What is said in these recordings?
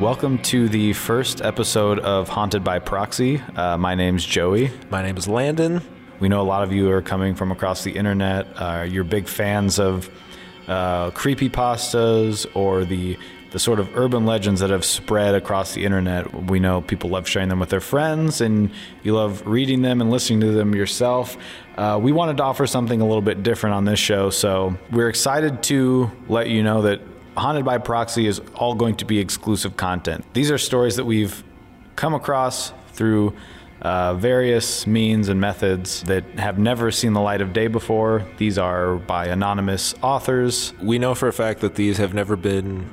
Welcome to the first episode of Haunted by Proxy. Uh, my name's Joey. My name is Landon. We know a lot of you are coming from across the internet. Uh, you're big fans of uh, creepy pastas or the the sort of urban legends that have spread across the internet. We know people love sharing them with their friends, and you love reading them and listening to them yourself. Uh, we wanted to offer something a little bit different on this show, so we're excited to let you know that Haunted by Proxy is all going to be exclusive content. These are stories that we've come across through uh, various means and methods that have never seen the light of day before. These are by anonymous authors. We know for a fact that these have never been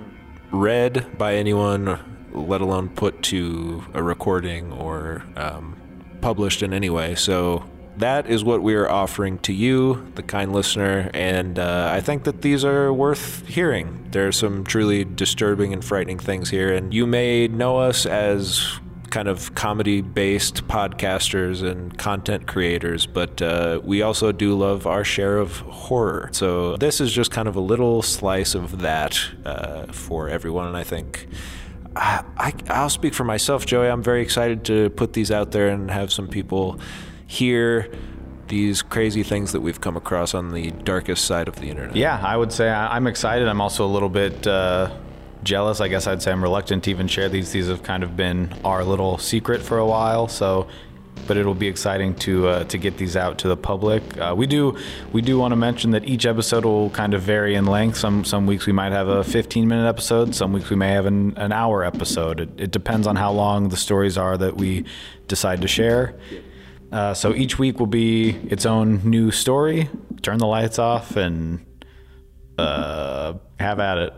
read by anyone, let alone put to a recording or um, published in any way. So that is what we are offering to you, the kind listener, and uh, I think that these are worth hearing. There are some truly disturbing and frightening things here, and you may know us as kind of comedy based podcasters and content creators, but uh, we also do love our share of horror. So this is just kind of a little slice of that uh, for everyone, and I think. I, will speak for myself, Joey. I'm very excited to put these out there and have some people hear these crazy things that we've come across on the darkest side of the internet. Yeah, I would say I'm excited. I'm also a little bit uh, jealous. I guess I'd say I'm reluctant to even share these. These have kind of been our little secret for a while. So, but it'll be exciting to uh, to get these out to the public. Uh, we do we do want to mention that each episode will kind of vary in length. Some some weeks we might have a 15 minute episode. Some weeks we may have an, an hour episode. It, it depends on how long the stories are that we decide to share. Uh, so each week will be its own new story. Turn the lights off and uh, have at it.